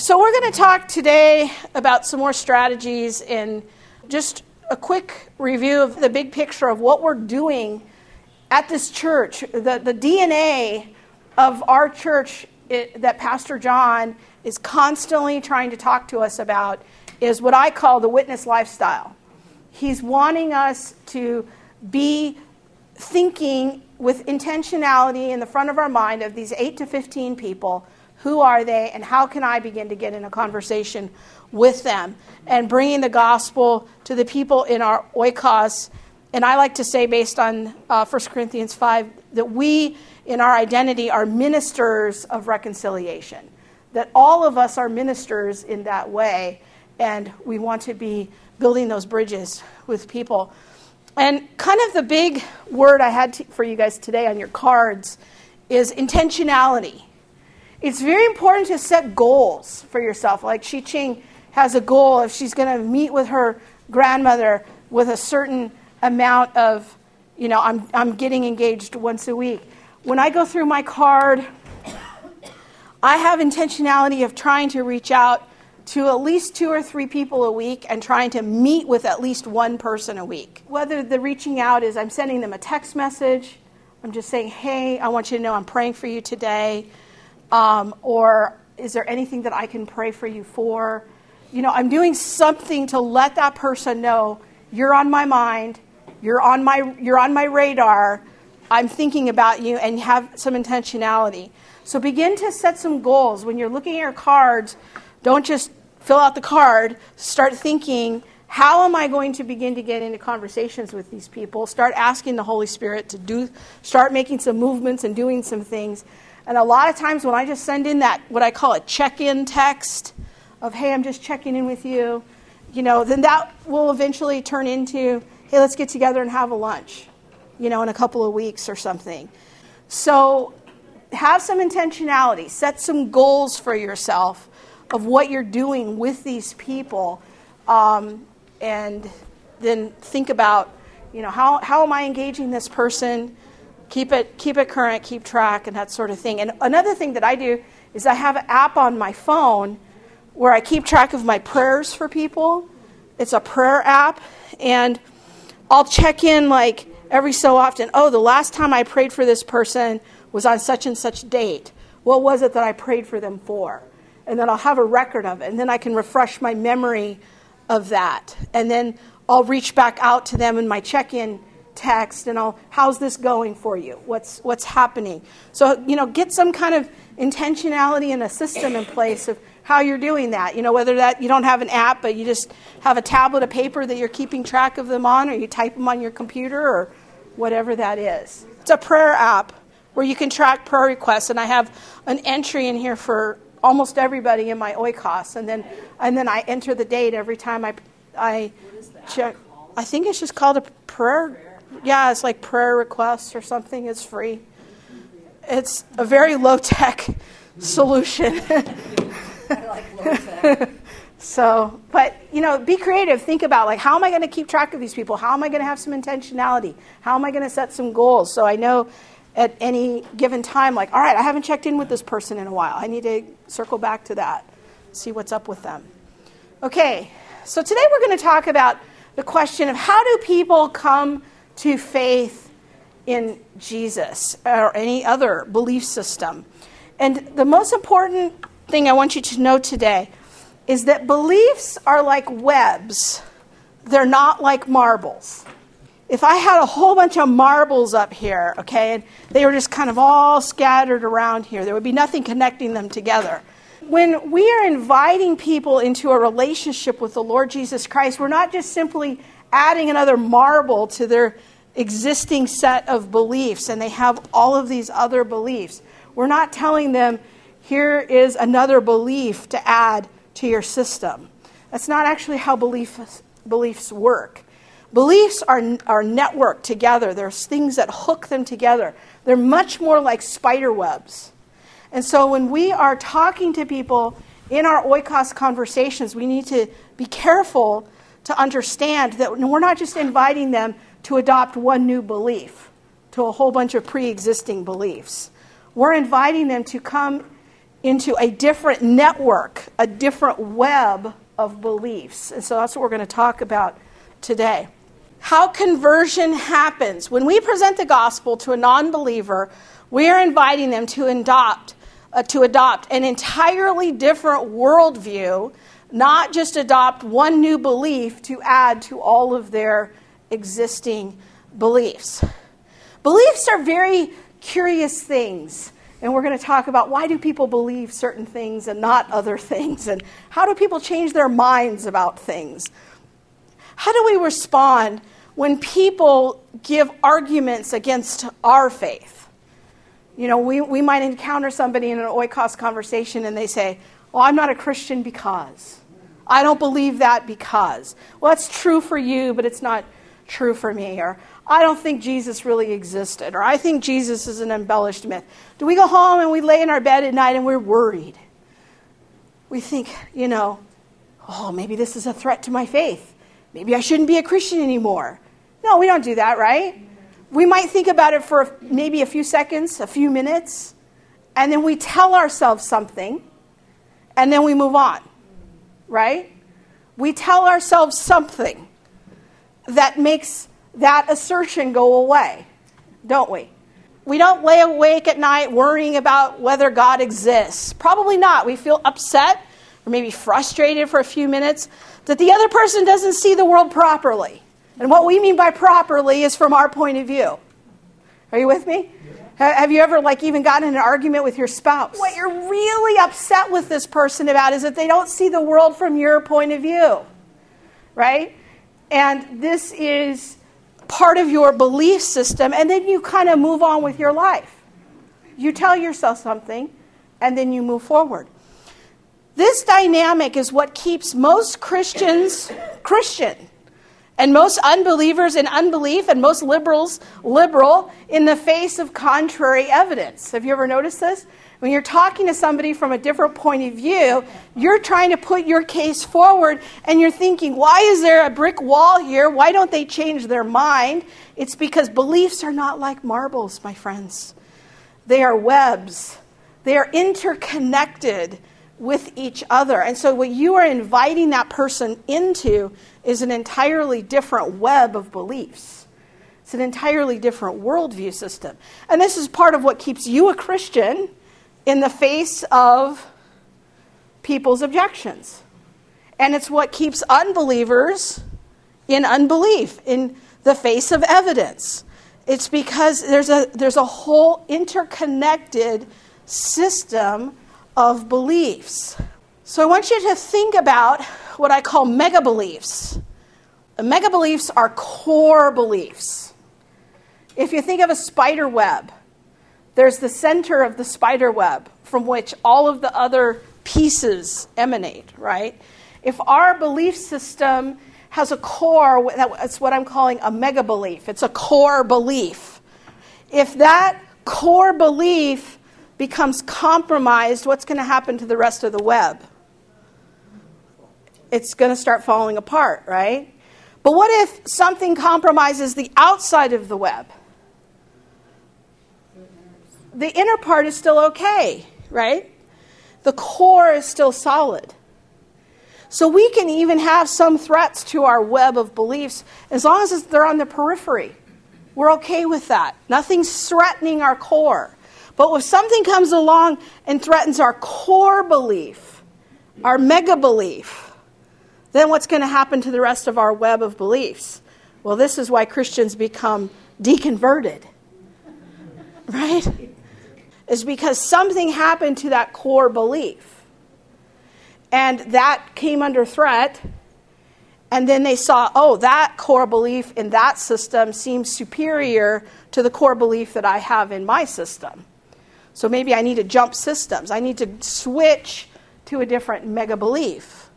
So, we're going to talk today about some more strategies and just a quick review of the big picture of what we're doing at this church. The, the DNA of our church it, that Pastor John is constantly trying to talk to us about is what I call the witness lifestyle. He's wanting us to be thinking with intentionality in the front of our mind of these 8 to 15 people who are they and how can I begin to get in a conversation with them and bringing the gospel to the people in our oikos. And I like to say, based on uh, 1 Corinthians 5, that we in our identity are ministers of reconciliation. That all of us are ministers in that way, and we want to be building those bridges with people. And kind of the big word I had to, for you guys today on your cards is intentionality. It's very important to set goals for yourself. Like Shi Ching has a goal if she's going to meet with her grandmother with a certain amount of, you know, I'm, I'm getting engaged once a week. When I go through my card, I have intentionality of trying to reach out to at least two or three people a week and trying to meet with at least one person a week. Whether the reaching out is I'm sending them a text message, I'm just saying, hey, I want you to know I'm praying for you today, um, or is there anything that I can pray for you for? You know, I'm doing something to let that person know you're on my mind, you're on my, you're on my radar, I'm thinking about you, and have some intentionality. So begin to set some goals. When you're looking at your cards, don't just fill out the card, start thinking, how am I going to begin to get into conversations with these people? Start asking the Holy Spirit to do, start making some movements and doing some things. And a lot of times when I just send in that, what I call a check in text of, hey, I'm just checking in with you, you know, then that will eventually turn into, hey, let's get together and have a lunch, you know, in a couple of weeks or something. So have some intentionality, set some goals for yourself of what you're doing with these people, um, and then think about, you know, how, how am I engaging this person? Keep it, keep it current, keep track, and that sort of thing. And another thing that I do is I have an app on my phone where I keep track of my prayers for people. It's a prayer app, and I'll check in like every so often. Oh, the last time I prayed for this person was on such and such date. What was it that I prayed for them for? and then I'll have a record of it, and then I can refresh my memory of that. And then I'll reach back out to them in my check in text and I'll, how's this going for you? What's, what's happening? So, you know, get some kind of intentionality and a system in place of how you're doing that. You know, whether that you don't have an app, but you just have a tablet of paper that you're keeping track of them on, or you type them on your computer, or whatever that is. It's a prayer app where you can track prayer requests, and I have an entry in here for almost everybody in my oikos, and then and then I enter the date every time I I check. I think it's just called a prayer. Yeah, it's like prayer requests or something. It's free. It's a very low tech solution. so, but you know, be creative. Think about like how am I going to keep track of these people? How am I going to have some intentionality? How am I going to set some goals? So I know at any given time, like, all right, I haven't checked in with this person in a while. I need to circle back to that, see what's up with them. Okay, so today we're going to talk about the question of how do people come to faith in Jesus or any other belief system. And the most important thing I want you to know today is that beliefs are like webs, they're not like marbles if I had a whole bunch of marbles up here, okay, and they were just kind of all scattered around here, there would be nothing connecting them together. When we are inviting people into a relationship with the Lord Jesus Christ, we're not just simply adding another marble to their existing set of beliefs and they have all of these other beliefs. We're not telling them, here is another belief to add to your system. That's not actually how beliefs, beliefs work. Beliefs are, are networked together. There's things that hook them together. They're much more like spider webs. And so when we are talking to people in our oikos conversations, we need to be careful to understand that we're not just inviting them to adopt one new belief to a whole bunch of pre existing beliefs. We're inviting them to come into a different network, a different web of beliefs. And so that's what we're going to talk about today. How conversion happens. When we present the gospel to a non believer, we are inviting them to adopt, uh, to adopt an entirely different worldview, not just adopt one new belief to add to all of their existing beliefs. Beliefs are very curious things. And we're going to talk about why do people believe certain things and not other things, and how do people change their minds about things. How do we respond when people give arguments against our faith? You know, we, we might encounter somebody in an oikos conversation and they say, Well, I'm not a Christian because. I don't believe that because. Well, that's true for you, but it's not true for me. Or I don't think Jesus really existed, or I think Jesus is an embellished myth. Do we go home and we lay in our bed at night and we're worried? We think, you know, oh, maybe this is a threat to my faith. Maybe I shouldn't be a Christian anymore. No, we don't do that, right? We might think about it for maybe a few seconds, a few minutes, and then we tell ourselves something, and then we move on, right? We tell ourselves something that makes that assertion go away, don't we? We don't lay awake at night worrying about whether God exists. Probably not. We feel upset or maybe frustrated for a few minutes that the other person doesn't see the world properly. And what we mean by properly is from our point of view. Are you with me? Have you ever like even gotten in an argument with your spouse? What you're really upset with this person about is that they don't see the world from your point of view. Right? And this is part of your belief system, and then you kind of move on with your life. You tell yourself something, and then you move forward. This dynamic is what keeps most Christians Christian, and most unbelievers in unbelief, and most liberals liberal in the face of contrary evidence. Have you ever noticed this? When you're talking to somebody from a different point of view, you're trying to put your case forward and you're thinking, why is there a brick wall here? Why don't they change their mind? It's because beliefs are not like marbles, my friends. They are webs, they are interconnected with each other. And so, what you are inviting that person into is an entirely different web of beliefs. It's an entirely different worldview system. And this is part of what keeps you a Christian in the face of people's objections. And it's what keeps unbelievers in unbelief, in the face of evidence. It's because there's a, there's a whole interconnected system of beliefs. So I want you to think about what I call mega beliefs. Mega beliefs are core beliefs. If you think of a spider web, there's the center of the spider web from which all of the other pieces emanate, right? If our belief system has a core, that's what I'm calling a mega belief, it's a core belief. If that core belief becomes compromised, what's going to happen to the rest of the web? It's going to start falling apart, right? But what if something compromises the outside of the web? The inner part is still okay, right? The core is still solid. So we can even have some threats to our web of beliefs as long as they're on the periphery. We're okay with that. Nothing's threatening our core. But if something comes along and threatens our core belief, our mega belief, then what's going to happen to the rest of our web of beliefs? Well, this is why Christians become deconverted. Right? Is because something happened to that core belief. And that came under threat. And then they saw, oh, that core belief in that system seems superior to the core belief that I have in my system. So maybe I need to jump systems. I need to switch to a different mega belief.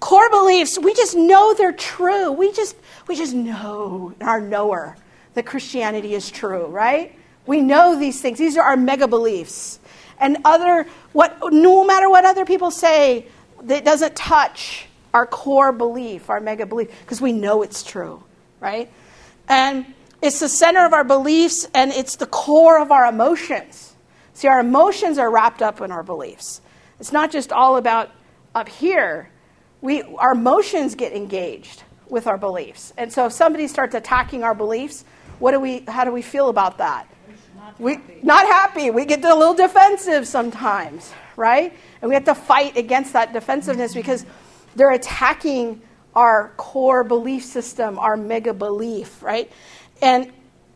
Core beliefs, we just know they're true. We just, we just know, our knower, that Christianity is true, right? We know these things. These are our mega beliefs. And other what no matter what other people say, that doesn't touch our core belief, our mega belief, because we know it's true, right? And it's the center of our beliefs and it's the core of our emotions. See, our emotions are wrapped up in our beliefs. It's not just all about up here. We, our emotions get engaged with our beliefs. And so if somebody starts attacking our beliefs, what do we, how do we feel about that? Not we, happy. not happy. We get a little defensive sometimes, right? And we have to fight against that defensiveness because they're attacking our core belief system, our mega belief, right? And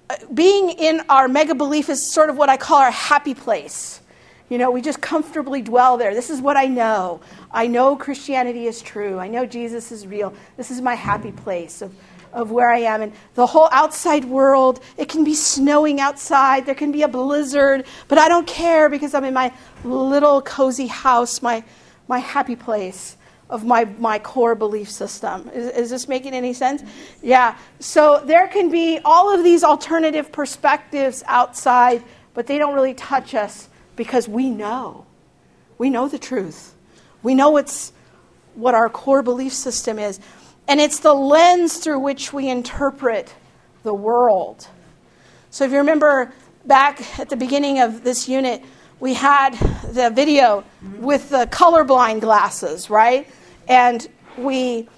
uh, being in our mega belief is sort of what I call our happy place. You know, we just comfortably dwell there. This is what I know. I know Christianity is true. I know Jesus is real. This is my happy place of, of where I am. And the whole outside world, it can be snowing outside, there can be a blizzard, but I don't care because I'm in my little cozy house, my, my happy place of my, my core belief system. Is, is this making any sense? Yeah. So there can be all of these alternative perspectives outside, but they don't really touch us because we know. We know the truth. We know it's what our core belief system is. And it's the lens through which we interpret the world. So if you remember back at the beginning of this unit, we had the video with the colorblind glasses, right? And we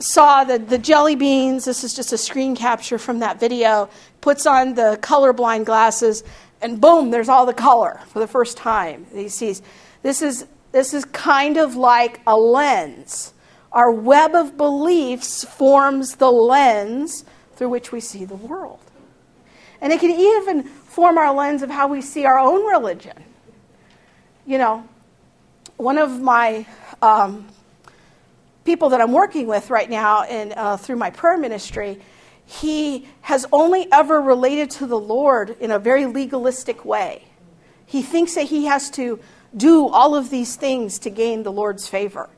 saw the, the jelly beans. This is just a screen capture from that video. Puts on the colorblind glasses and boom, there's all the color for the first time he sees. This is, this is kind of like a lens. Our web of beliefs forms the lens through which we see the world. And it can even form our lens of how we see our own religion. You know, one of my um, people that I'm working with right now in, uh, through my prayer ministry he has only ever related to the Lord in a very legalistic way. He thinks that he has to do all of these things to gain the Lord's favor.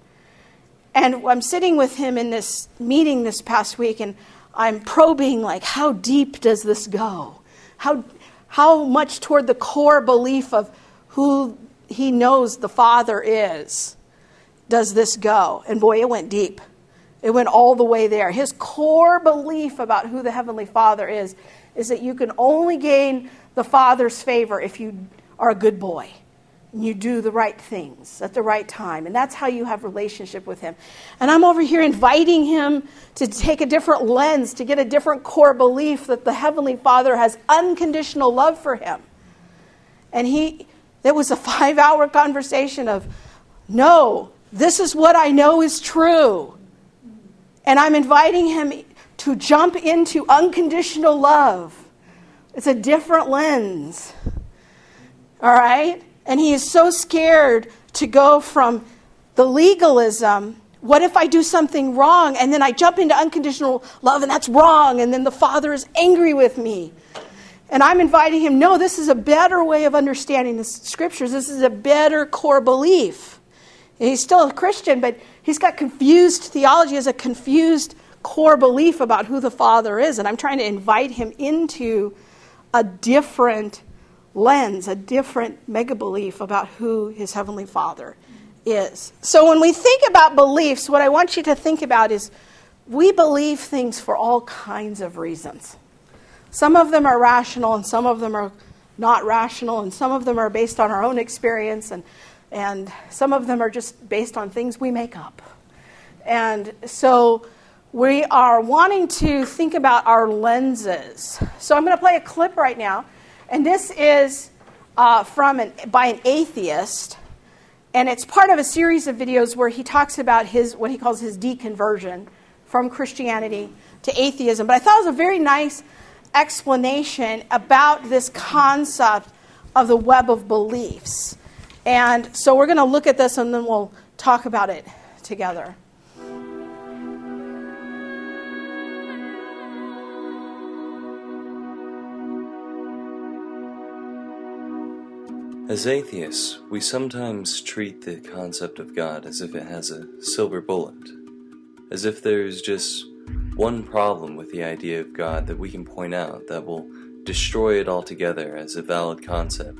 And I'm sitting with him in this meeting this past week, and I'm probing, like, how deep does this go? How, how much toward the core belief of who he knows the Father is does this go? And boy, it went deep. It went all the way there. His core belief about who the Heavenly Father is is that you can only gain the Father's favor if you are a good boy. You do the right things at the right time. And that's how you have relationship with him. And I'm over here inviting him to take a different lens, to get a different core belief that the Heavenly Father has unconditional love for him. And he, it was a five hour conversation of, no, this is what I know is true. And I'm inviting him to jump into unconditional love. It's a different lens. All right? And he is so scared to go from the legalism what if I do something wrong and then I jump into unconditional love and that's wrong and then the Father is angry with me? And I'm inviting him, no, this is a better way of understanding the scriptures. This is a better core belief. And he's still a Christian, but he's got confused theology as a confused core belief about who the Father is. And I'm trying to invite him into a different lens, a different mega belief about who his Heavenly Father is. So when we think about beliefs, what I want you to think about is we believe things for all kinds of reasons. Some of them are rational, and some of them are not rational, and some of them are based on our own experience, and and some of them are just based on things we make up. And so we are wanting to think about our lenses. So I'm going to play a clip right now, and this is uh, from an, by an atheist, and it's part of a series of videos where he talks about his what he calls his deconversion from Christianity to atheism. But I thought it was a very nice explanation about this concept of the web of beliefs. And so we're going to look at this and then we'll talk about it together. As atheists, we sometimes treat the concept of God as if it has a silver bullet, as if there's just one problem with the idea of God that we can point out that will destroy it altogether as a valid concept.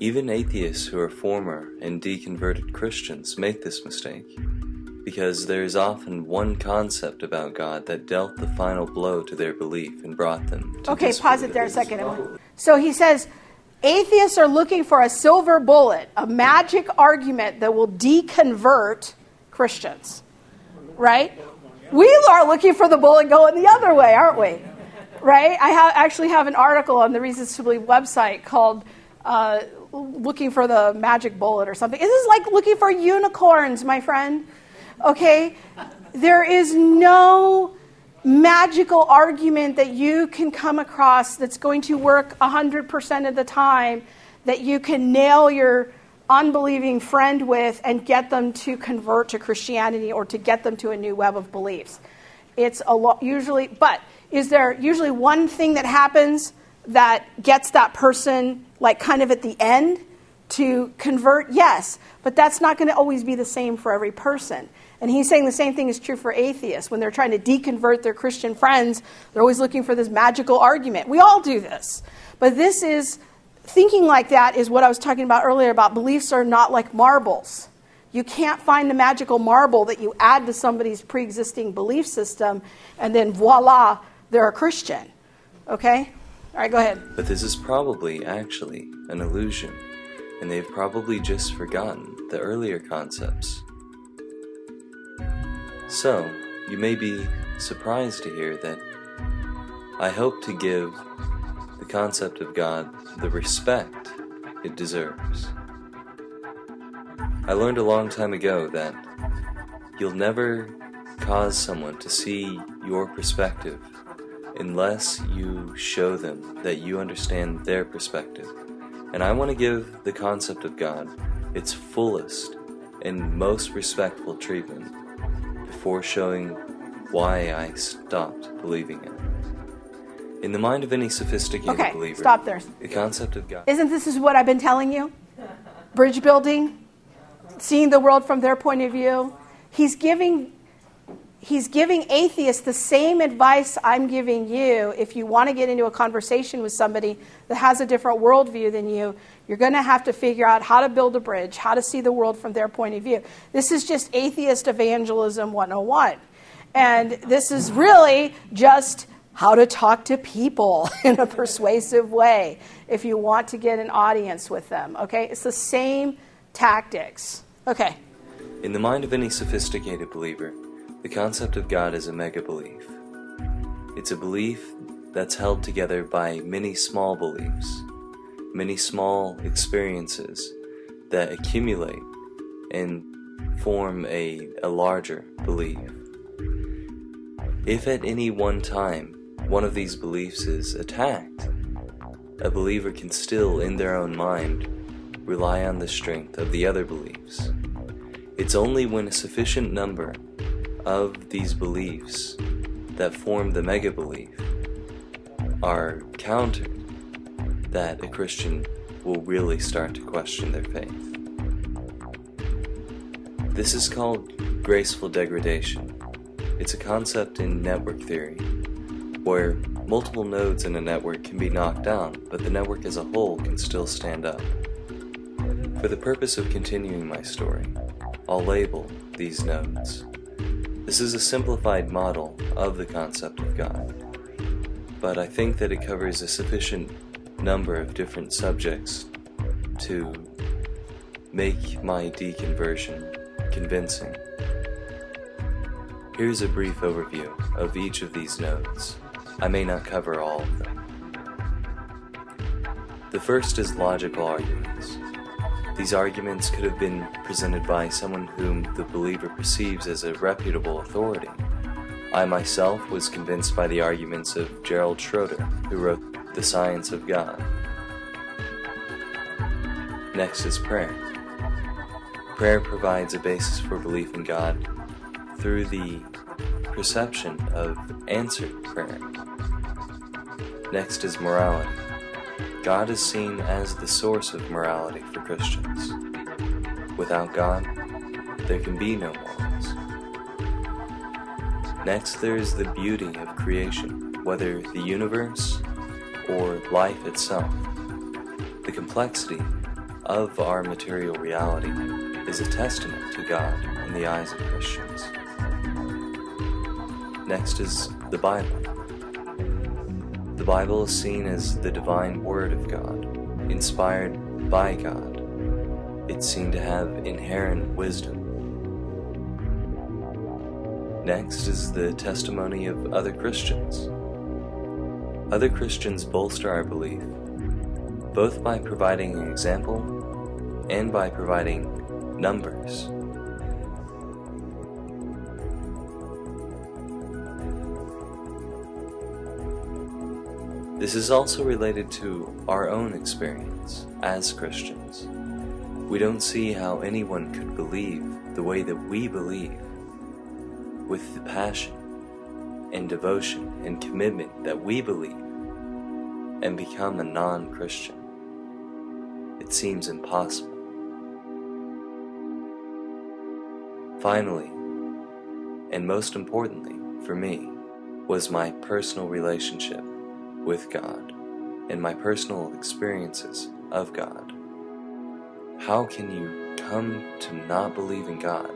Even atheists who are former and deconverted Christians make this mistake, because there is often one concept about God that dealt the final blow to their belief and brought them to Okay, pause it there a second. So he says, Atheists are looking for a silver bullet, a magic argument that will deconvert Christians, right? We are looking for the bullet going the other way, aren't we? Right? I ha- actually have an article on the Reasons to Believe website called uh, Looking for the Magic Bullet or something. This is like looking for unicorns, my friend. Okay? There is no magical argument that you can come across that's going to work 100% of the time that you can nail your unbelieving friend with and get them to convert to Christianity or to get them to a new web of beliefs. It's a lot usually, but is there usually one thing that happens that gets that person like kind of at the end to convert? Yes, but that's not going to always be the same for every person. And he's saying the same thing is true for atheists. When they're trying to deconvert their Christian friends, they're always looking for this magical argument. We all do this. But this is thinking like that is what I was talking about earlier about beliefs are not like marbles. You can't find the magical marble that you add to somebody's pre existing belief system and then voila, they're a Christian. Okay? All right, go ahead. But this is probably actually an illusion, and they've probably just forgotten the earlier concepts. So, you may be surprised to hear that I hope to give the concept of God the respect it deserves. I learned a long time ago that you'll never cause someone to see your perspective unless you show them that you understand their perspective. And I want to give the concept of God its fullest and most respectful treatment before showing why I stopped believing it. In the mind of any sophisticated Okay, believer, stop there. the concept of God. Isn't this is what I've been telling you? Bridge building, seeing the world from their point of view. He's giving he's giving atheists the same advice I'm giving you. If you want to get into a conversation with somebody that has a different worldview than you, you're going to have to figure out how to build a bridge, how to see the world from their point of view. This is just atheist evangelism 101. And this is really just how to talk to people in a persuasive way if you want to get an audience with them. Okay? It's the same tactics. Okay. In the mind of any sophisticated believer, the concept of God is a mega belief. It's a belief that's held together by many small beliefs, many small experiences that accumulate and form a, a larger belief. If at any one time one of these beliefs is attacked, a believer can still, in their own mind, rely on the strength of the other beliefs. It's only when a sufficient number of these beliefs that form the mega belief are countered that a Christian will really start to question their faith. This is called graceful degradation. It's a concept in network theory where multiple nodes in a network can be knocked down, but the network as a whole can still stand up. For the purpose of continuing my story, I'll label these nodes. This is a simplified model of the concept of God, but I think that it covers a sufficient number of different subjects to make my deconversion convincing. Here's a brief overview of each of these nodes. I may not cover all of them. The first is logical arguments. These arguments could have been presented by someone whom the believer perceives as a reputable authority. I myself was convinced by the arguments of Gerald Schroeder, who wrote The Science of God. Next is prayer. Prayer provides a basis for belief in God through the perception of answered prayer. Next is morality. God is seen as the source of morality for Christians. Without God, there can be no morals. Next, there is the beauty of creation, whether the universe or life itself. The complexity of our material reality is a testament to God in the eyes of Christians. Next is the Bible. The Bible is seen as the divine Word of God. inspired by God. It's seen to have inherent wisdom. Next is the testimony of other Christians. Other Christians bolster our belief, both by providing an example and by providing numbers. This is also related to our own experience as Christians. We don't see how anyone could believe the way that we believe, with the passion and devotion and commitment that we believe, and become a non Christian. It seems impossible. Finally, and most importantly for me, was my personal relationship with God and my personal experiences of God. How can you come to not believe in God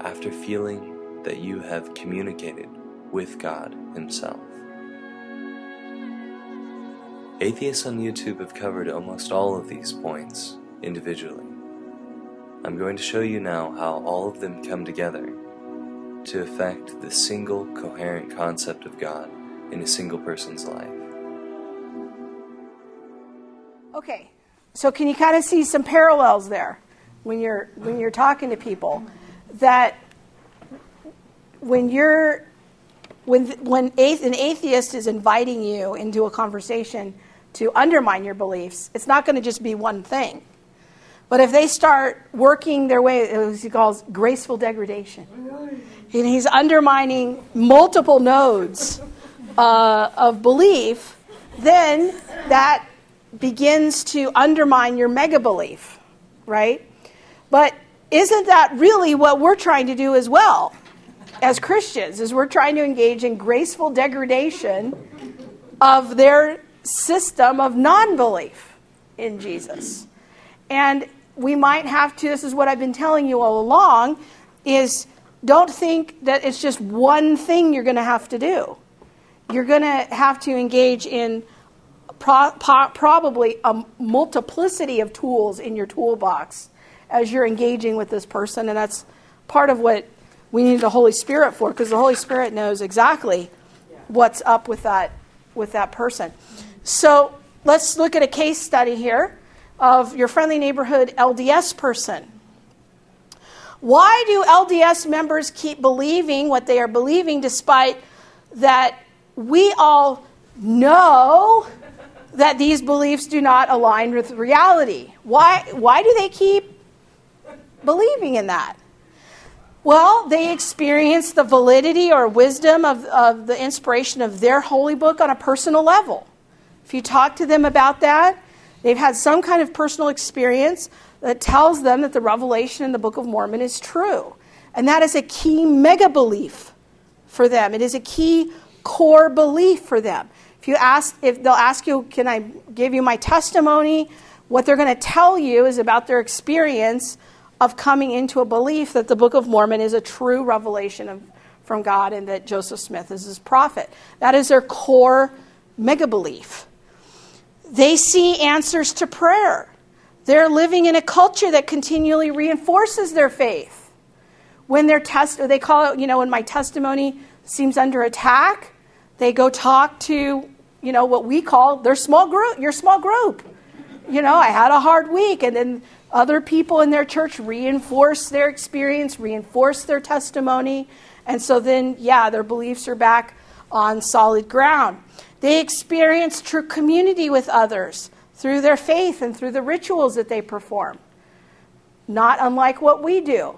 after feeling that you have communicated with God Himself? Atheists on YouTube have covered almost all of these points individually. I'm going to show you now how all of them come together to affect the single coherent concept of God in a single person's life. Okay, so can you kind of see some parallels there when you're when you're talking to people? That when you're when when an atheist is inviting you into a conversation to undermine your beliefs, it's not going to just be one thing. But if they start working their way, as he calls graceful degradation, and he's undermining multiple nodes uh, of belief, then that begins to undermine your mega belief, right? But isn't that really what we're trying to do as well as Christians? Is we're trying to engage in graceful degradation of their system of non-belief in Jesus. And we might have to this is what I've been telling you all along is don't think that it's just one thing you're going to have to do. You're going to have to engage in pro- po- probably a multiplicity of tools in your toolbox as you're engaging with this person. And that's part of what we need the Holy Spirit for, because the Holy Spirit knows exactly what's up with that, with that person. So let's look at a case study here of your friendly neighborhood LDS person. Why do LDS members keep believing what they are believing despite that we all know that these beliefs do not align with reality. Why, why do they keep believing in that? Well, they experience the validity or wisdom of, of the inspiration of their holy book on a personal level. If you talk to them about that, they've had some kind of personal experience that tells them that the revelation in the Book of Mormon is true. And that is a key mega belief for them. It is a key core belief for them. If you ask, if they'll ask you, can I give you my testimony? What they're going to tell you is about their experience of coming into a belief that the Book of Mormon is a true revelation of, from God and that Joseph Smith is his prophet. That is their core mega belief. They see answers to prayer. They're living in a culture that continually reinforces their faith. When their test, they call it, you know, when my testimony seems under attack, they go talk to, you know, what we call their small group, your small group. You know, I had a hard week, and then other people in their church reinforce their experience, reinforce their testimony, and so then, yeah, their beliefs are back on solid ground. They experience true community with others through their faith and through the rituals that they perform, not unlike what we do.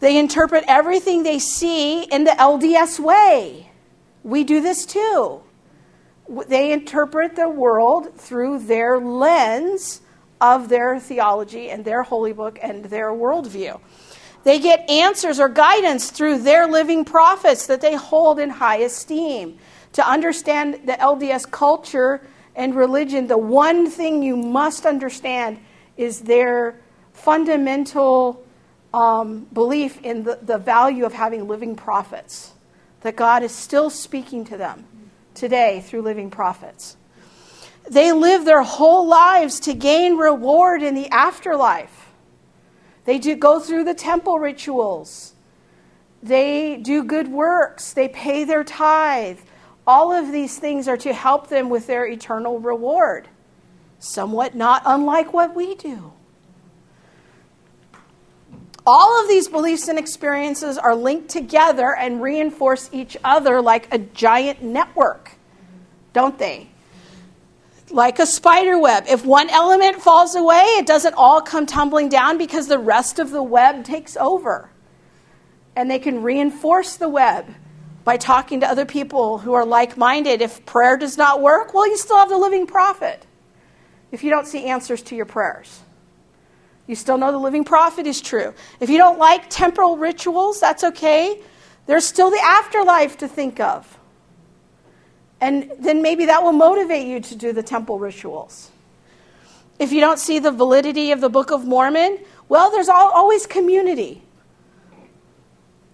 They interpret everything they see in the LDS way. We do this too. They interpret the world through their lens of their theology and their holy book and their worldview. They get answers or guidance through their living prophets that they hold in high esteem. To understand the LDS culture and religion, the one thing you must understand is their fundamental um, belief in the, the value of having living prophets that God is still speaking to them today through living prophets. They live their whole lives to gain reward in the afterlife. They do go through the temple rituals. They do good works. They pay their tithe. All of these things are to help them with their eternal reward, somewhat not unlike what we do. All of these beliefs and experiences are linked together and reinforce each other like a giant network, don't they? Like a spider web. If one element falls away, it doesn't all come tumbling down because the rest of the web takes over. And they can reinforce the web by talking to other people who are like minded. If prayer does not work, well, you still have the living prophet if you don't see answers to your prayers. You still know the living prophet is true. If you don't like temporal rituals, that's okay. There's still the afterlife to think of. And then maybe that will motivate you to do the temple rituals. If you don't see the validity of the Book of Mormon, well, there's always community.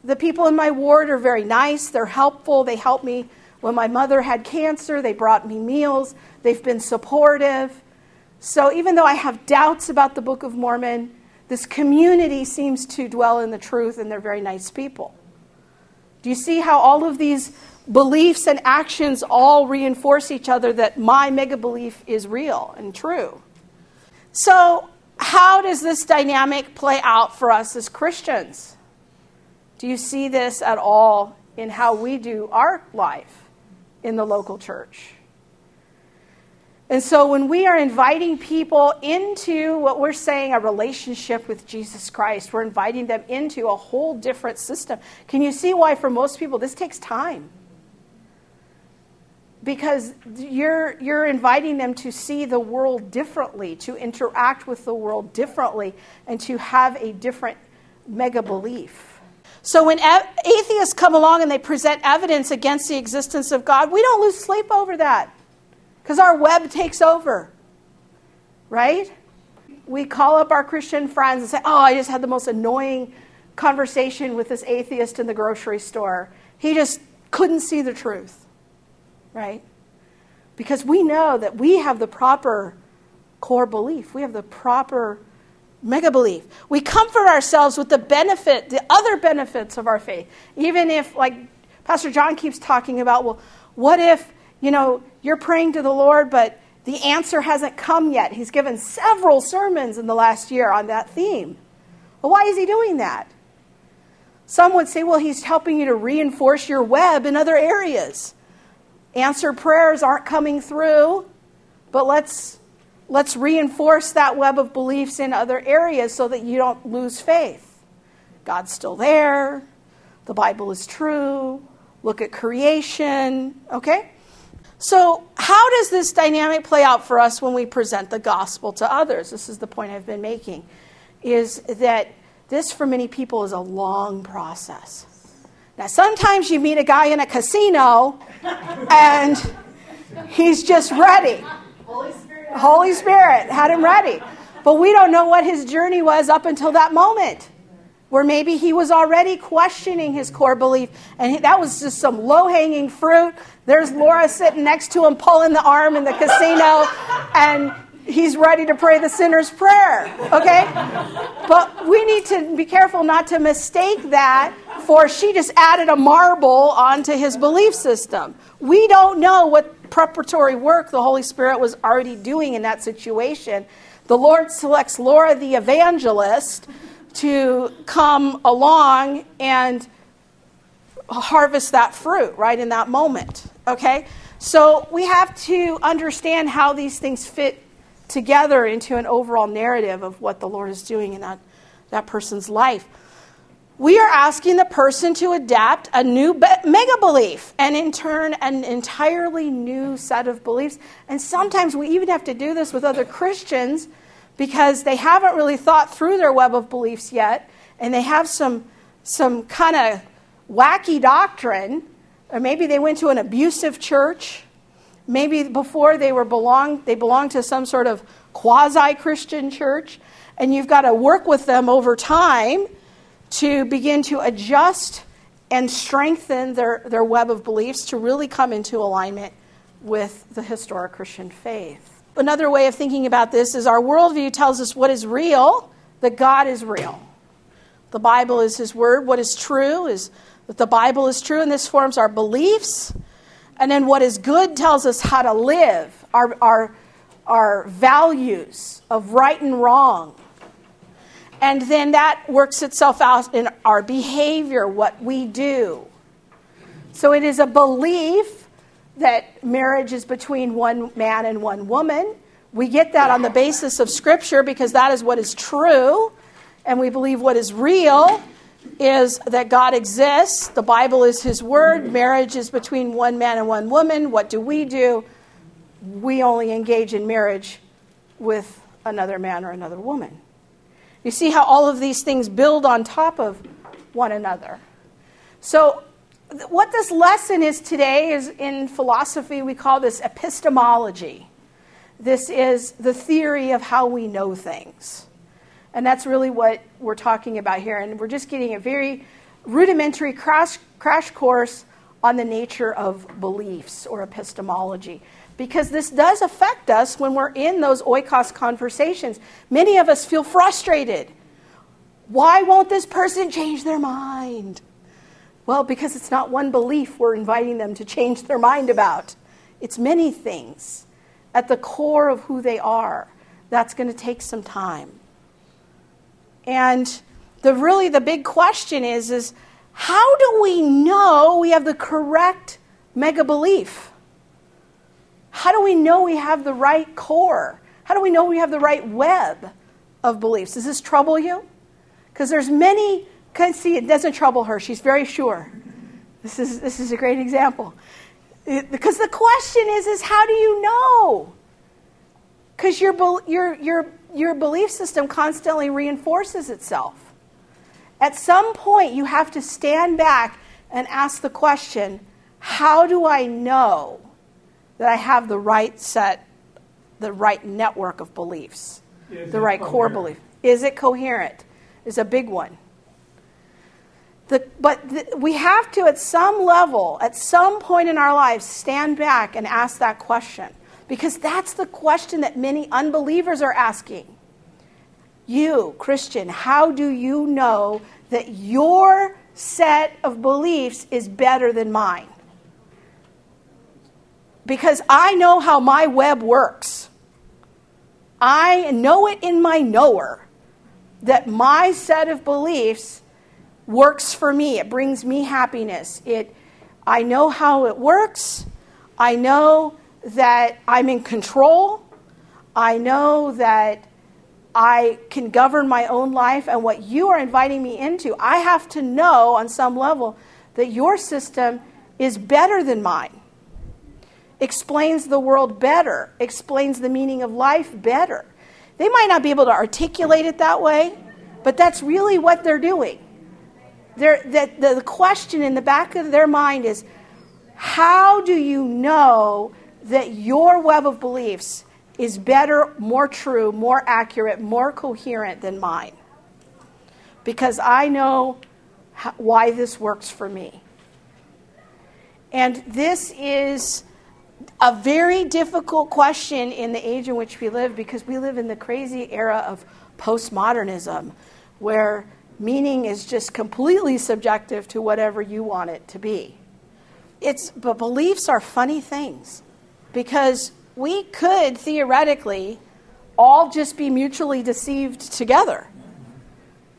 The people in my ward are very nice, they're helpful, they helped me when my mother had cancer, they brought me meals, they've been supportive. So even though I have doubts about the Book of Mormon, this community seems to dwell in the truth and they're very nice people. Do you see how all of these beliefs and actions all reinforce each other that my mega belief is real and true? So, how does this dynamic play out for us as Christians? Do you see this at all in how we do our life in the local church? And so when we are inviting people into what we're saying a relationship with Jesus Christ, we're inviting them into a whole different system. Can you see why, for most people, this takes time? Because you're, you're inviting them to see the world differently, to interact with the world differently, and to have a different mega belief. So when atheists come along and they present evidence against the existence of God, we don't lose sleep over that because our web takes over, right? We call up our Christian friends and say, Oh, I just had the most annoying conversation with this atheist in the grocery store. He just couldn't see the truth, right? Because we know that we have the proper core belief, we have the proper mega belief. We comfort ourselves with the benefit, the other benefits of our faith. Even if, like Pastor John keeps talking about, well, what if you know, you're praying to the Lord, but the answer hasn't come yet. He's given several sermons in the last year on that theme. Well, why is he doing that? Some would say, well, he's helping you to reinforce your web in other areas. Answered prayers aren't coming through, but let's, let's reinforce that web of beliefs in other areas so that you don't lose faith. God's still there. The Bible is true. Look at creation. Okay? So, how does this dynamic play out for us when we present the gospel to others? This is the point I've been making is that this for many people is a long process. Now, sometimes you meet a guy in a casino and he's just ready. Holy Spirit. Had him ready. But we don't know what his journey was up until that moment where maybe he was already questioning his core belief and that was just some low hanging fruit. There's Laura sitting next to him, pulling the arm in the casino, and he's ready to pray the sinner's prayer. Okay? But we need to be careful not to mistake that for she just added a marble onto his belief system. We don't know what preparatory work the Holy Spirit was already doing in that situation. The Lord selects Laura the evangelist to come along and harvest that fruit right in that moment. Okay? So we have to understand how these things fit together into an overall narrative of what the Lord is doing in that, that person's life. We are asking the person to adapt a new be- mega belief and, in turn, an entirely new set of beliefs. And sometimes we even have to do this with other Christians because they haven't really thought through their web of beliefs yet, and they have some, some kind of wacky doctrine, or maybe they went to an abusive church. Maybe before they were belong, they belonged to some sort of quasi Christian church, and you've got to work with them over time to begin to adjust and strengthen their, their web of beliefs to really come into alignment with the historic Christian faith. Another way of thinking about this is our worldview tells us what is real, that God is real. The Bible is His Word. What is true is that the Bible is true, and this forms our beliefs. And then what is good tells us how to live, our, our, our values of right and wrong. And then that works itself out in our behavior, what we do. So it is a belief that marriage is between one man and one woman. We get that on the basis of Scripture because that is what is true. And we believe what is real is that God exists. The Bible is His Word. Marriage is between one man and one woman. What do we do? We only engage in marriage with another man or another woman. You see how all of these things build on top of one another. So what this lesson is today is in philosophy, we call this epistemology. This is the theory of how we know things. And that's really what we're talking about here. And we're just getting a very rudimentary crash, crash course on the nature of beliefs or epistemology. Because this does affect us when we're in those oikos conversations. Many of us feel frustrated. Why won't this person change their mind? Well, because it's not one belief we're inviting them to change their mind about, it's many things at the core of who they are. That's going to take some time. And the really the big question is is how do we know we have the correct mega belief? How do we know we have the right core? How do we know we have the right web of beliefs? Does this trouble you? Because there's many see it doesn't trouble her. She's very sure. This is, this is a great example. It, because the question is, is how do you know? Because your, your, your, your belief system constantly reinforces itself. At some point, you have to stand back and ask the question how do I know that I have the right set, the right network of beliefs, is the right coherent? core belief? Is it coherent? Is a big one. The, but the, we have to, at some level, at some point in our lives, stand back and ask that question. Because that's the question that many unbelievers are asking. You, Christian, how do you know that your set of beliefs is better than mine? Because I know how my web works. I know it in my knower that my set of beliefs works for me. It brings me happiness. It, I know how it works. I know that I'm in control. I know that I can govern my own life. And what you are inviting me into, I have to know on some level that your system is better than mine, explains the world better, explains the meaning of life better. They might not be able to articulate it that way, but that's really what they're doing the, the question in the back of their mind is how do you know that your web of beliefs is better, more true, more accurate, more coherent than mine? Because I know how, why this works for me. And this is a very difficult question in the age in which we live because we live in the crazy era of postmodernism where Meaning is just completely subjective to whatever you want it to be. It's, but beliefs are funny things because we could theoretically all just be mutually deceived together.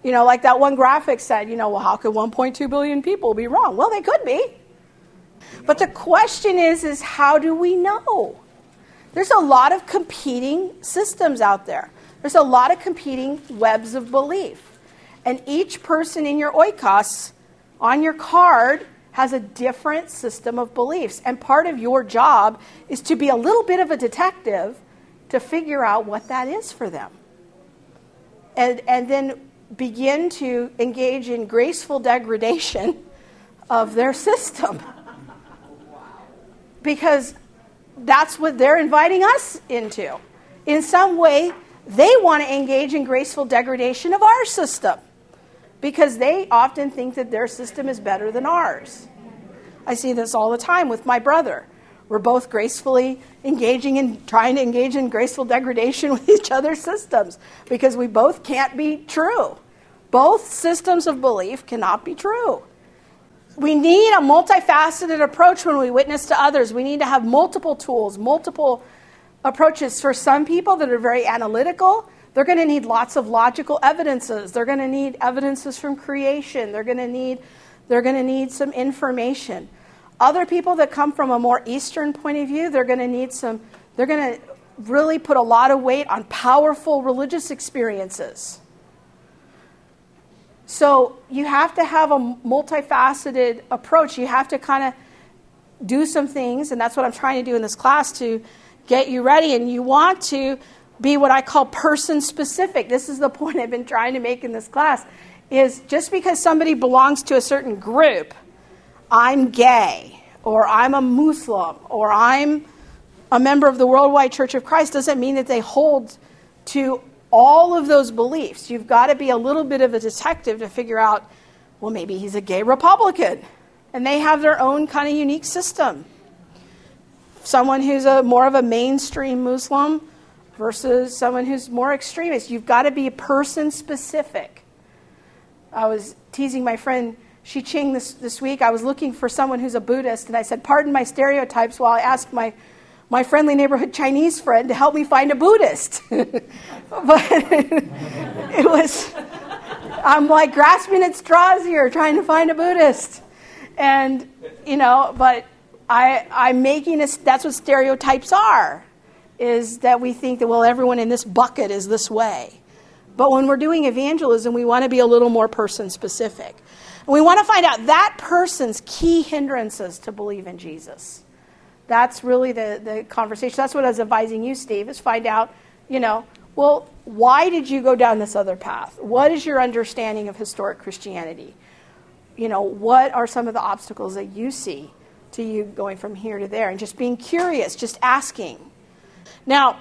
You know, like that one graphic said, you know, well, how could 1.2 billion people be wrong? Well, they could be. But the question is, is how do we know? There's a lot of competing systems out there. There's a lot of competing webs of belief. And each person in your oikos on your card has a different system of beliefs. And part of your job is to be a little bit of a detective to figure out what that is for them. And, and then begin to engage in graceful degradation of their system. Because that's what they're inviting us into. In some way, they want to engage in graceful degradation of our system because they often think that their system is better than ours. I see this all the time with my brother. We're both gracefully engaging in trying to engage in graceful degradation with each other's systems because we both can't be true. Both systems of belief cannot be true. We need a multifaceted approach when we witness to others. We need to have multiple tools, multiple approaches. For some people that are very analytical, they're going to need lots of logical evidences. They're going to need evidences from creation. They're going to need they're going to need some information. Other people that come from a more eastern point of view, they're going to need some they're going to really put a lot of weight on powerful religious experiences. So you have to have a multifaceted approach. You have to kind of do some things, and that's what I'm trying to do in this class to get you ready. And you want to be what I call person specific. This is the point I've been trying to make in this class is just because somebody belongs to a certain group, I'm gay, or I'm a Muslim, or I'm a member of the Worldwide Church of Christ, doesn't mean that they hold to all of those beliefs. You've got to be a little bit of a detective to figure out, well, maybe he's a gay Republican. And they have their own kind of unique system. Someone who's a more of a mainstream Muslim versus someone who's more extremist. You've got to be person specific. I was teasing my friend Shi Ching this, this week. I was looking for someone who's a Buddhist, and I said, Pardon my stereotypes while I asked my my friendly neighborhood Chinese friend to help me find a Buddhist. but it was, I'm like grasping at straws here, trying to find a Buddhist. And, you know, but I, I'm making a, that's what stereotypes are, is that we think that, well, everyone in this bucket is this way. But when we're doing evangelism, we want to be a little more person specific. And we want to find out that person's key hindrances to believe in Jesus. That's really the, the conversation. That's what I was advising you, Steve, is find out, you know, well, why did you go down this other path? What is your understanding of historic Christianity? You know, what are some of the obstacles that you see to you going from here to there? And just being curious, just asking. Now,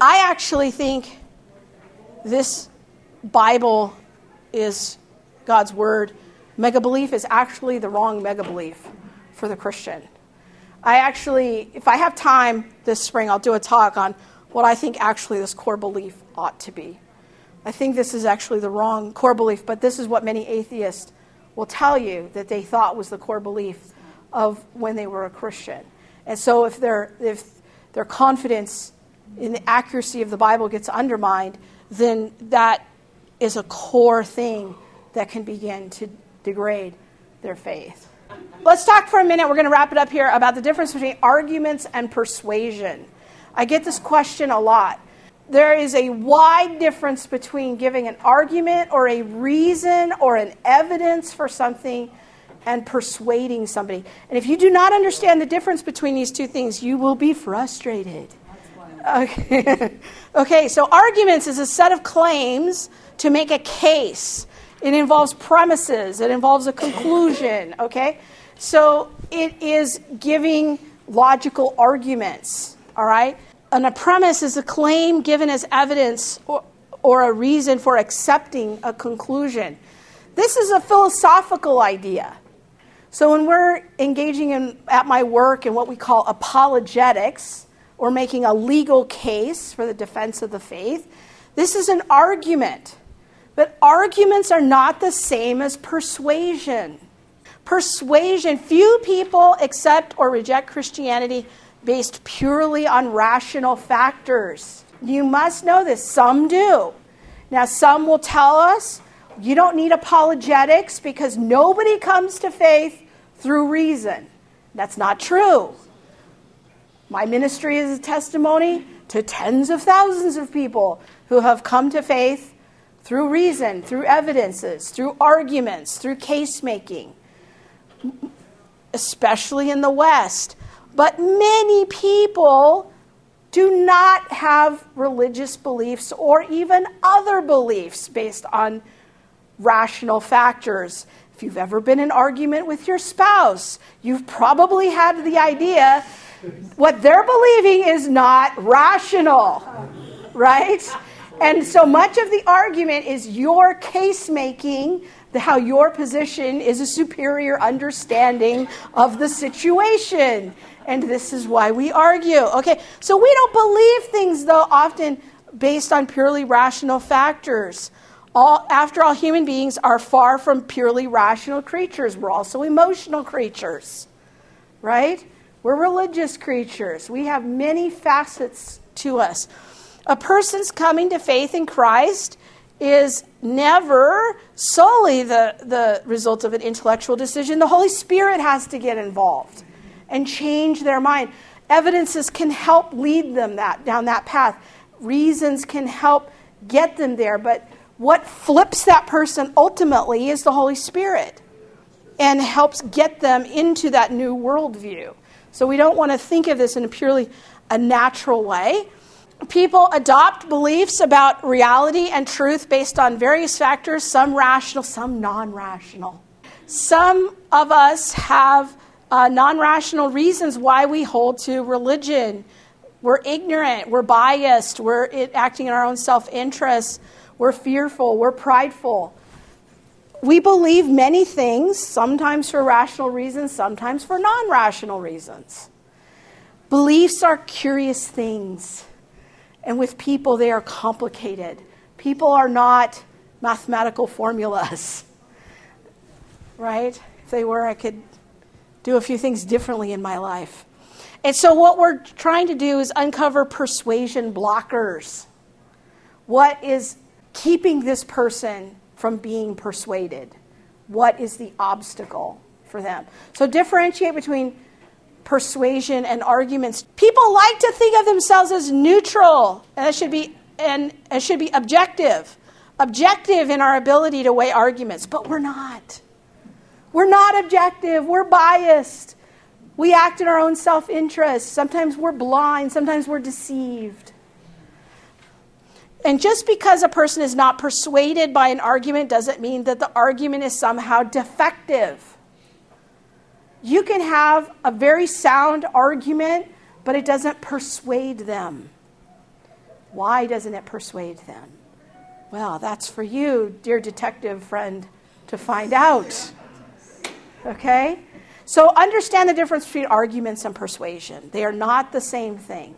I actually think this Bible is God's Word. Mega belief is actually the wrong mega belief for the Christian. I actually, if I have time this spring, I'll do a talk on what I think actually this core belief ought to be. I think this is actually the wrong core belief, but this is what many atheists will tell you that they thought was the core belief of when they were a Christian. And so if their, if their confidence in the accuracy of the Bible gets undermined, then that is a core thing that can begin to degrade their faith. Let's talk for a minute. We're going to wrap it up here about the difference between arguments and persuasion. I get this question a lot. There is a wide difference between giving an argument or a reason or an evidence for something and persuading somebody. And if you do not understand the difference between these two things, you will be frustrated. Okay. okay, so arguments is a set of claims to make a case. It involves premises, it involves a conclusion, okay? So it is giving logical arguments, all right? And a premise is a claim given as evidence or, or a reason for accepting a conclusion. This is a philosophical idea. So when we're engaging in, at my work in what we call apologetics, or making a legal case for the defense of the faith, this is an argument. But arguments are not the same as persuasion persuasion. Few people accept or reject Christianity based purely on rational factors. You must know this. Some do. Now, some will tell us you don't need apologetics because nobody comes to faith through reason. That's not true. My ministry is a testimony to tens of thousands of people who have come to faith through reason, through evidences, through arguments, through case making especially in the West. But many people do not have religious beliefs or even other beliefs based on rational factors. If you've ever been in an argument with your spouse, you've probably had the idea what they're believing is not rational, right? And so much of the argument is your case making how your position is a superior understanding of the situation. And this is why we argue. Okay, so we don't believe things, though, often based on purely rational factors. All, after all, human beings are far from purely rational creatures. We're also emotional creatures, right? We're religious creatures. We have many facets to us. A person's coming to faith in Christ is never solely the, the result of an intellectual decision. The Holy Spirit has to get involved and change their mind. Evidences can help lead them that, down that path. Reasons can help get them there. But what flips that person ultimately is the Holy Spirit and helps get them into that new worldview. So we don't want to think of this in a purely a natural way. People adopt beliefs about reality and truth based on various factors, some rational, some non rational. Some of us have uh, non rational reasons why we hold to religion. We're ignorant, we're biased, we're acting in our own self interest, we're fearful, we're prideful. We believe many things, sometimes for rational reasons, sometimes for non rational reasons. Beliefs are curious things, and with people, they are complicated. People are not mathematical formulas, right? If they were, I could do a few things differently in my life. And so, what we're trying to do is uncover persuasion blockers. What is keeping this person from being persuaded? What is the obstacle for them? So differentiate between persuasion and arguments. People like to think of themselves as neutral, and it should be and it should be objective. Objective in our ability to weigh arguments, but we're not. We're not objective. We're biased. We act in our own self interest. Sometimes we're blind. Sometimes we're deceived. And just because a person is not persuaded by an argument doesn't mean that the argument is somehow defective. You can have a very sound argument, but it doesn't persuade them. Why doesn't it persuade them? Well, that's for you, dear detective friend, to find out. Okay? So understand the difference between arguments and persuasion. They are not the same thing.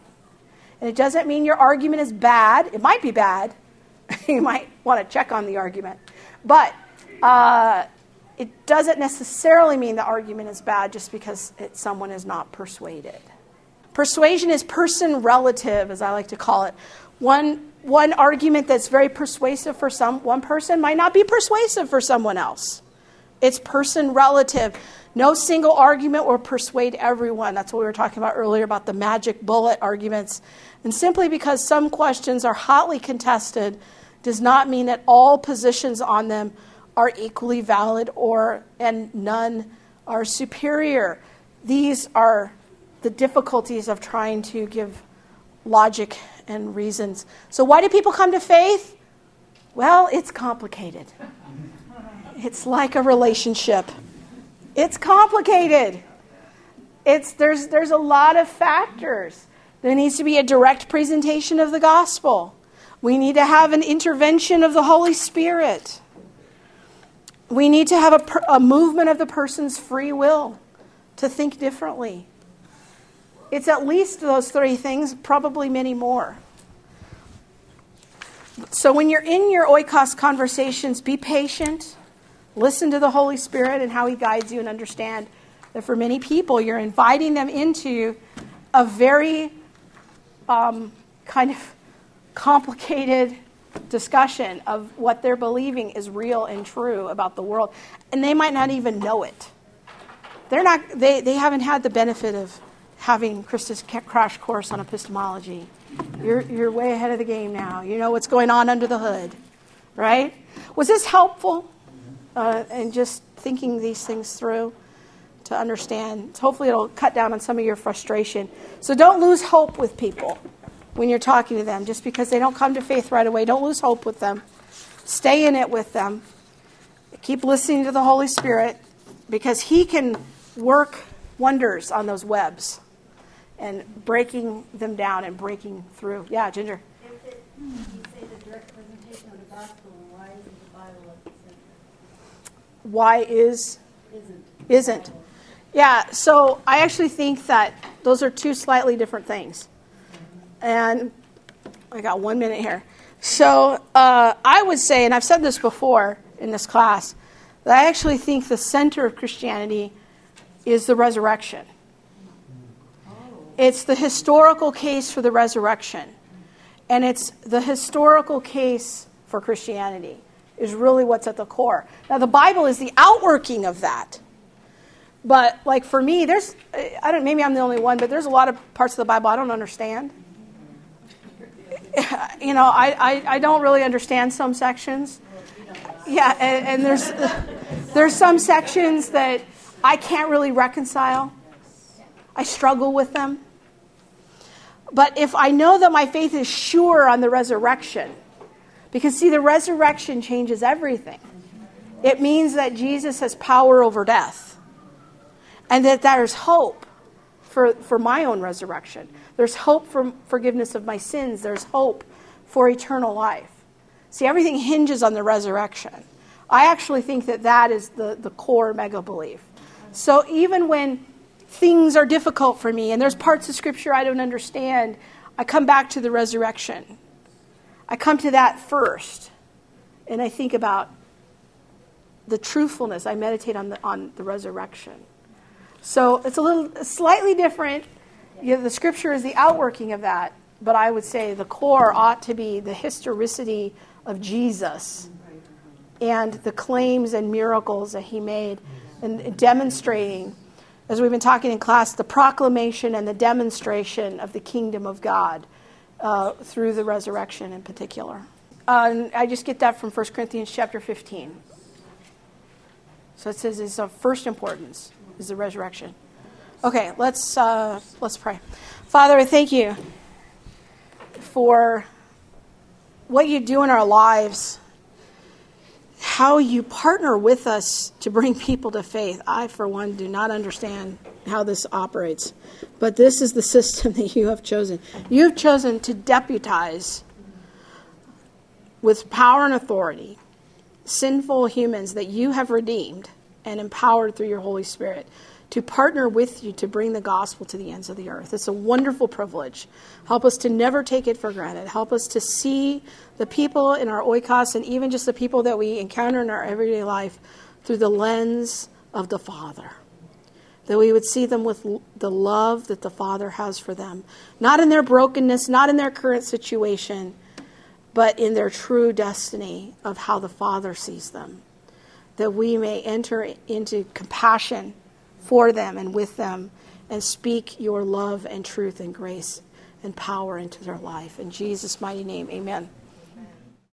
And it doesn't mean your argument is bad. It might be bad. you might want to check on the argument. But uh, it doesn't necessarily mean the argument is bad just because it, someone is not persuaded. Persuasion is person relative, as I like to call it. One, one argument that's very persuasive for some one person might not be persuasive for someone else. It's person relative. No single argument will persuade everyone. That's what we were talking about earlier about the magic bullet arguments. And simply because some questions are hotly contested does not mean that all positions on them are equally valid or and none are superior. These are the difficulties of trying to give logic and reasons. So why do people come to faith? Well, it's complicated. It's like a relationship. It's complicated. It's, there's, there's a lot of factors. There needs to be a direct presentation of the gospel. We need to have an intervention of the Holy Spirit. We need to have a, a movement of the person's free will to think differently. It's at least those three things, probably many more. So when you're in your oikos conversations, be patient Listen to the Holy Spirit and how He guides you, and understand that for many people, you're inviting them into a very um, kind of complicated discussion of what they're believing is real and true about the world, and they might not even know it. They're not. They, they haven't had the benefit of having Krista's crash course on epistemology. You're, you're way ahead of the game now. You know what's going on under the hood, right? Was this helpful? uh, and just thinking these things through to understand. Hopefully, it'll cut down on some of your frustration. So don't lose hope with people when you're talking to them. Just because they don't come to faith right away, don't lose hope with them. Stay in it with them. Keep listening to the Holy Spirit because He can work wonders on those webs and breaking them down and breaking through. Yeah, Ginger. why is isn't. isn't. Yeah, so I actually think that those are two slightly different things. And I got one minute here. So uh, I would say, and I've said this before in this class, that I actually think the center of Christianity is the resurrection. It's the historical case for the resurrection. And it's the historical case for Christianity, is really what's at the core. Now, the Bible is the outworking of that. But, like, for me, there's, I don't, maybe I'm the only one, but there's a lot of parts of the Bible I don't understand. You know, I, I, I don't really understand some sections. Yeah, and, and there's, there's some sections that I can't really reconcile. I struggle with them. But if I know that my faith is sure on the resurrection, because see, the resurrection changes everything. It means that Jesus has power over death, and that there's hope for, for my own resurrection. There's hope for forgiveness of my sins, there's hope for eternal life. See, everything hinges on the resurrection. I actually think that that is the, the core mega belief. So even when things are difficult for me and there's parts of Scripture I don't understand, I come back to the resurrection. I come to that first. And I think about the truthfulness. I meditate on the, on the resurrection. So it's a little slightly different. You know, the Scripture is the outworking of that. But I would say the core ought to be the historicity of Jesus and the claims and miracles that he made and demonstrating as we've been talking in class, the proclamation and the demonstration of the kingdom of God uh, through the resurrection in particular. Uh, I just get that from 1 Corinthians chapter 15. So it says it's of first importance is the resurrection. Okay, let's uh, let's pray. Father, I thank you for what you do in our lives how you partner with us to bring people to faith. I, for one, do not understand how this operates. But this is the system that you have chosen. You have chosen to deputize with power and authority sinful humans that you have redeemed and empowered through your Holy Spirit to partner with you to bring the gospel to the ends of the earth. It's a wonderful privilege. Help us to never take it for granted. Help us to see the people in our oikos and even just the people that we encounter in our everyday life through the lens of the Father. That we would see them with the love that the Father has for them, not in their brokenness, not in their current situation, but in their true destiny of how the Father sees them. That we may enter into compassion for them and with them and speak your love and truth and grace and power into their life. In Jesus' mighty name, amen.